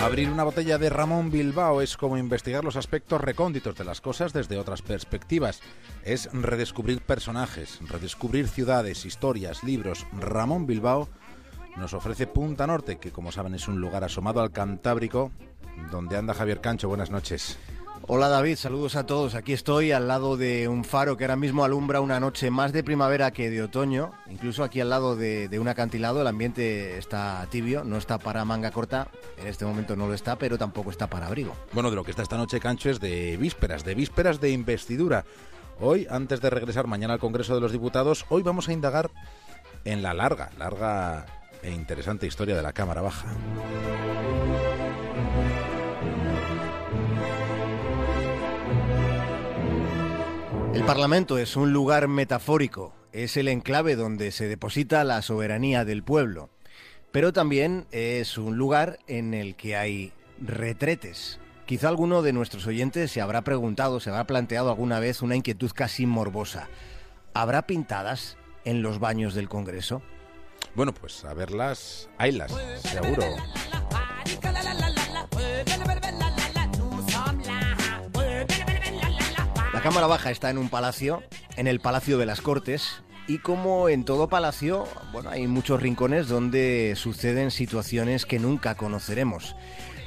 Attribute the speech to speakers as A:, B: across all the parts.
A: Abrir una botella de Ramón Bilbao es como investigar los aspectos recónditos de las cosas desde otras perspectivas. Es redescubrir personajes, redescubrir ciudades, historias, libros. Ramón Bilbao nos ofrece Punta Norte, que como saben es un lugar asomado al Cantábrico, donde anda Javier Cancho. Buenas noches.
B: Hola David, saludos a todos. Aquí estoy al lado de un faro que ahora mismo alumbra una noche más de primavera que de otoño. Incluso aquí al lado de, un acantilado el ambiente está tibio, no está para manga corta, en este momento no lo está, pero tampoco está para abrigo.
A: Bueno, de lo que está esta noche, Cancho, es de vísperas, de vísperas de investidura. Hoy, antes de regresar mañana al Congreso de los Diputados, hoy vamos a indagar en la larga, larga e interesante historia de la Cámara Baja.
B: El Parlamento es un lugar metafórico, es el enclave donde se deposita la soberanía del pueblo, pero también es un lugar en el que hay retretes. Quizá alguno de nuestros oyentes se habrá preguntado, se habrá planteado alguna vez una inquietud casi morbosa. ¿Habrá pintadas en los baños del Congreso?
A: Bueno, pues a verlas, haylas, seguro.
B: La Cámara Baja está en un palacio, en el Palacio de las Cortes, y como en todo palacio, bueno, hay muchos rincones donde suceden situaciones que nunca conoceremos.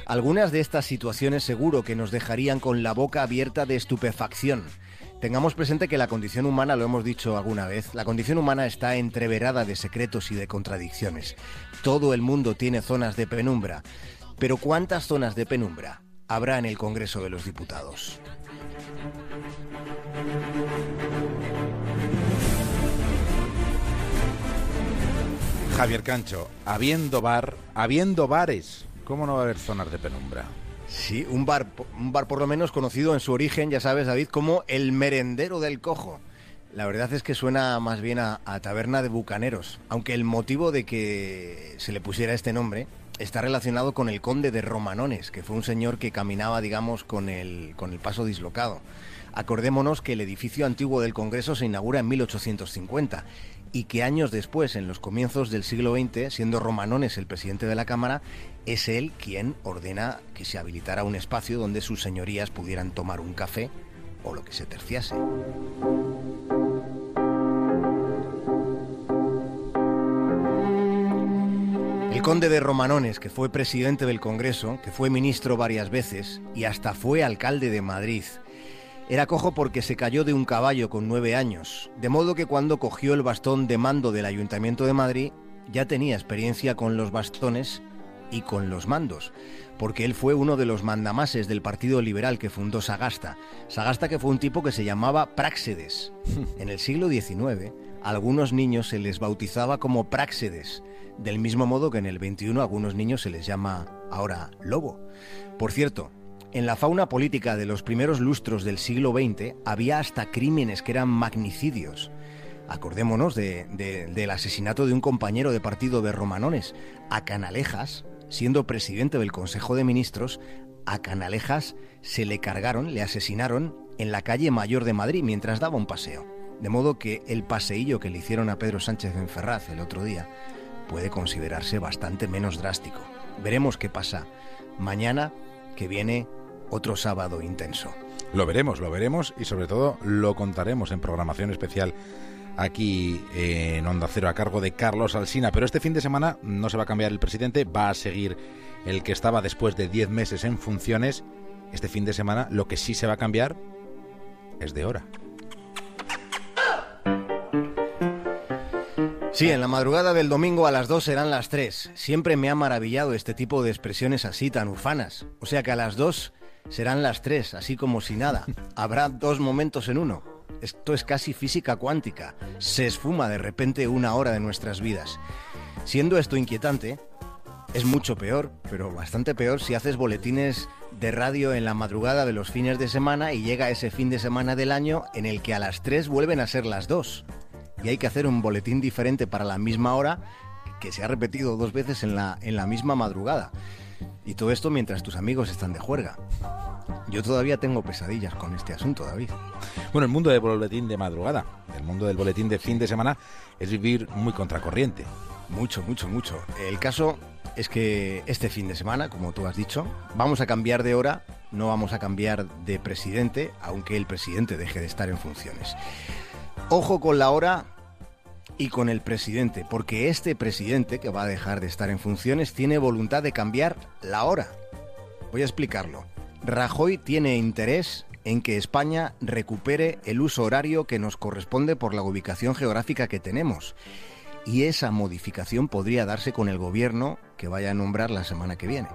B: Algunas de estas situaciones seguro que nos dejarían con la boca abierta de estupefacción. Tengamos presente que la condición humana, lo hemos dicho alguna vez, la condición humana está entreverada de secretos y de contradicciones. Todo el mundo tiene zonas de penumbra. Pero ¿cuántas zonas de penumbra habrá en el Congreso de los Diputados?
A: Javier Cancho, habiendo bar, habiendo bares, ¿cómo no va a haber zonas de penumbra?
B: Sí, un bar, un bar por lo menos conocido en su origen, ya sabes, David, como el merendero del cojo. La verdad es que suena más bien a, taberna de bucaneros, aunque el motivo de que se le pusiera este nombre está relacionado con el conde de Romanones, que fue un señor que caminaba, digamos, con el, con el paso dislocado. Acordémonos que el edificio antiguo del Congreso se inaugura en 1850 y que años después, en los comienzos del siglo XX, siendo Romanones el presidente de la Cámara, es él quien ordena que se habilitara un espacio donde sus señorías pudieran tomar un café o lo que se terciase. El conde de Romanones, que fue presidente del Congreso, que fue ministro varias veces y hasta fue alcalde de Madrid, era cojo porque se cayó de un caballo con nueve años, de modo que cuando cogió el bastón de mando del Ayuntamiento de Madrid ya tenía experiencia con los bastones y con los mandos, porque él fue uno de los mandamases del Partido Liberal que fundó Sagasta. Sagasta que fue un tipo que se llamaba Práxedes. En el siglo XIX, a algunos niños se les bautizaba como Práxedes, del mismo modo que en el XXI a algunos niños se les llama ahora lobo. Por cierto, en la fauna política de los primeros lustros del siglo XX había hasta crímenes que eran magnicidios. Acordémonos del asesinato de un compañero de partido de Romanones. A Canalejas, siendo presidente del Consejo de Ministros, a Canalejas se le cargaron, le asesinaron en la calle Mayor de Madrid mientras daba un paseo. De modo que el paseillo que le hicieron a Pedro Sánchez en Ferraz el otro día puede considerarse bastante menos drástico. Veremos qué pasa mañana que viene otro sábado intenso.
A: Lo veremos, lo veremos y sobre todo lo contaremos en programación especial aquí en Onda Cero a cargo de Carlos Alsina. Pero este fin de semana no se va a cambiar el presidente, va a seguir el que estaba después de 10 meses en funciones. Este fin de semana lo que sí se va a cambiar es de hora.
B: Sí, en la madrugada del domingo a las 2 serán las 3. Siempre me ha maravillado este tipo de expresiones así tan ufanas. O sea que a las 2 serán las tres, así como si nada. Habrá dos momentos en uno. Esto es casi física cuántica. Se esfuma de repente una hora de nuestras vidas. Siendo esto inquietante, es mucho peor, pero bastante peor si haces boletines de radio en la madrugada de los fines de semana y llega ese fin de semana del año en el que a las tres vuelven a ser las dos. Y hay que hacer un boletín diferente para la misma hora que se ha repetido dos veces en la, en la misma madrugada. Y todo esto mientras tus amigos están de juerga. Yo todavía tengo pesadillas con este asunto, David.
A: Bueno, el mundo del boletín de madrugada, el mundo del boletín de fin de semana, es vivir muy contracorriente.
B: Mucho, mucho, mucho. El caso es que este fin de semana, como tú has dicho, vamos a cambiar de hora, no vamos a cambiar de presidente, aunque el presidente deje de estar en funciones. Ojo con la hora y con el presidente, porque este presidente que va a dejar de estar en funciones tiene voluntad de cambiar la hora. Voy a explicarlo. Rajoy tiene interés en que España recupere el uso horario que nos corresponde por la ubicación geográfica que tenemos. Y esa modificación podría darse con el gobierno que vaya a nombrar la semana que viene.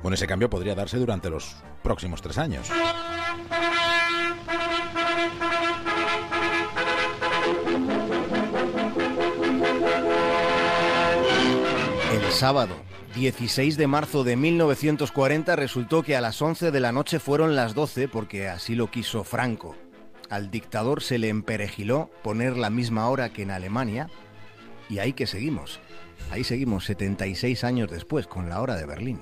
A: Bueno, ese cambio podría darse durante los próximos tres años.
B: Sábado, 16 de marzo de 1940, resultó que a las 11 de la noche fueron las 12 porque así lo quiso Franco. Al dictador se le emperejiló poner la misma hora que en Alemania y ahí que seguimos. Ahí seguimos 76 años después con la hora de Berlín.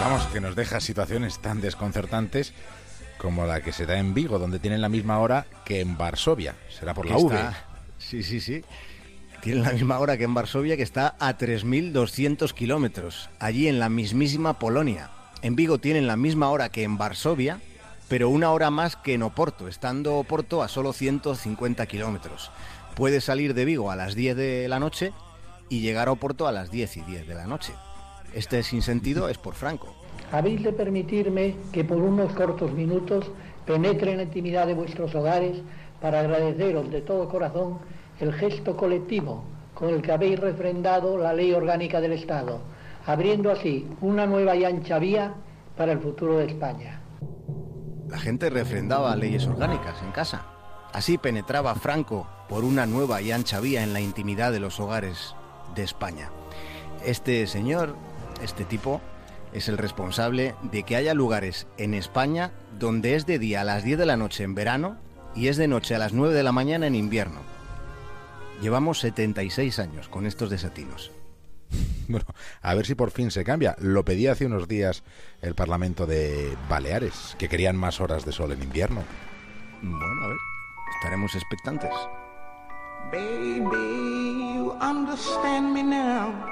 A: Vamos, que nos deja situaciones tan desconcertantes como la que se da en Vigo, donde tienen la misma hora que en Varsovia. Será por la V.
B: está- Sí, sí, sí. Tienen la misma hora que en Varsovia, que está a 3.200 kilómetros, allí en la mismísima Polonia. En Vigo tienen la misma hora que en Varsovia, pero una hora más que en Oporto, estando Oporto a solo 150 kilómetros. Puede salir de Vigo a las 10 de la noche y llegar a Oporto a las 10 y 10 de la noche. Este sinsentido es por Franco.
C: Habéis de permitirme que por unos cortos minutos penetre en la intimidad de vuestros hogares para agradeceros de todo corazón el gesto colectivo con el que habéis refrendado la ley orgánica del Estado, abriendo así una nueva y ancha vía para el futuro de España.
B: La gente refrendaba leyes orgánicas en casa. Así penetraba Franco por una nueva y ancha vía en la intimidad de los hogares de España. Este señor, este tipo, es el responsable de que haya lugares en España donde es de día a las 10 de la noche en verano y es de noche a las 9 de la mañana en invierno. Llevamos 76 años con estos desatinos.
A: Bueno, a ver si por fin se cambia. Lo pedía hace unos días el Parlamento de Baleares, que querían más horas de sol en invierno.
B: Bueno, a ver, estaremos expectantes.
D: Baby, you understand me now.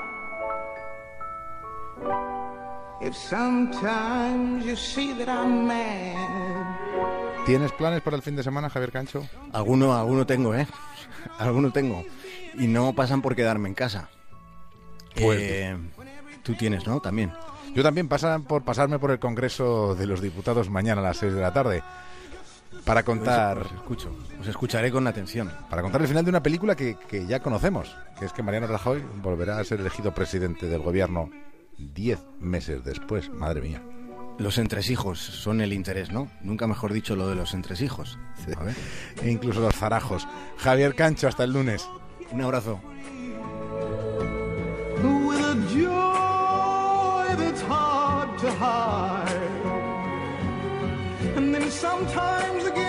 A: ¿Tienes planes para el fin de semana, Javier Cancho?
B: Alguno, alguno tengo, ¿eh? Alguno tengo. Y no pasan por quedarme en casa.
A: Pues-
B: Eh, tú tienes, ¿no? También.
A: Yo también pasan por pasarme por el Congreso de los Diputados mañana a las 6 de la tarde para contar
B: Os escucho. Os escucharé con atención.
A: para contar el final de una película que, que ya conocemos, que es que Mariano Rajoy volverá a ser elegido presidente del gobierno 10 meses después. Madre mía.
B: Los entresijos son el interés, ¿no? Nunca mejor dicho lo de los entresijos. A ver.
A: E incluso los zarajos. Javier Cancho, hasta el lunes.
B: Un abrazo.
D: sometimes again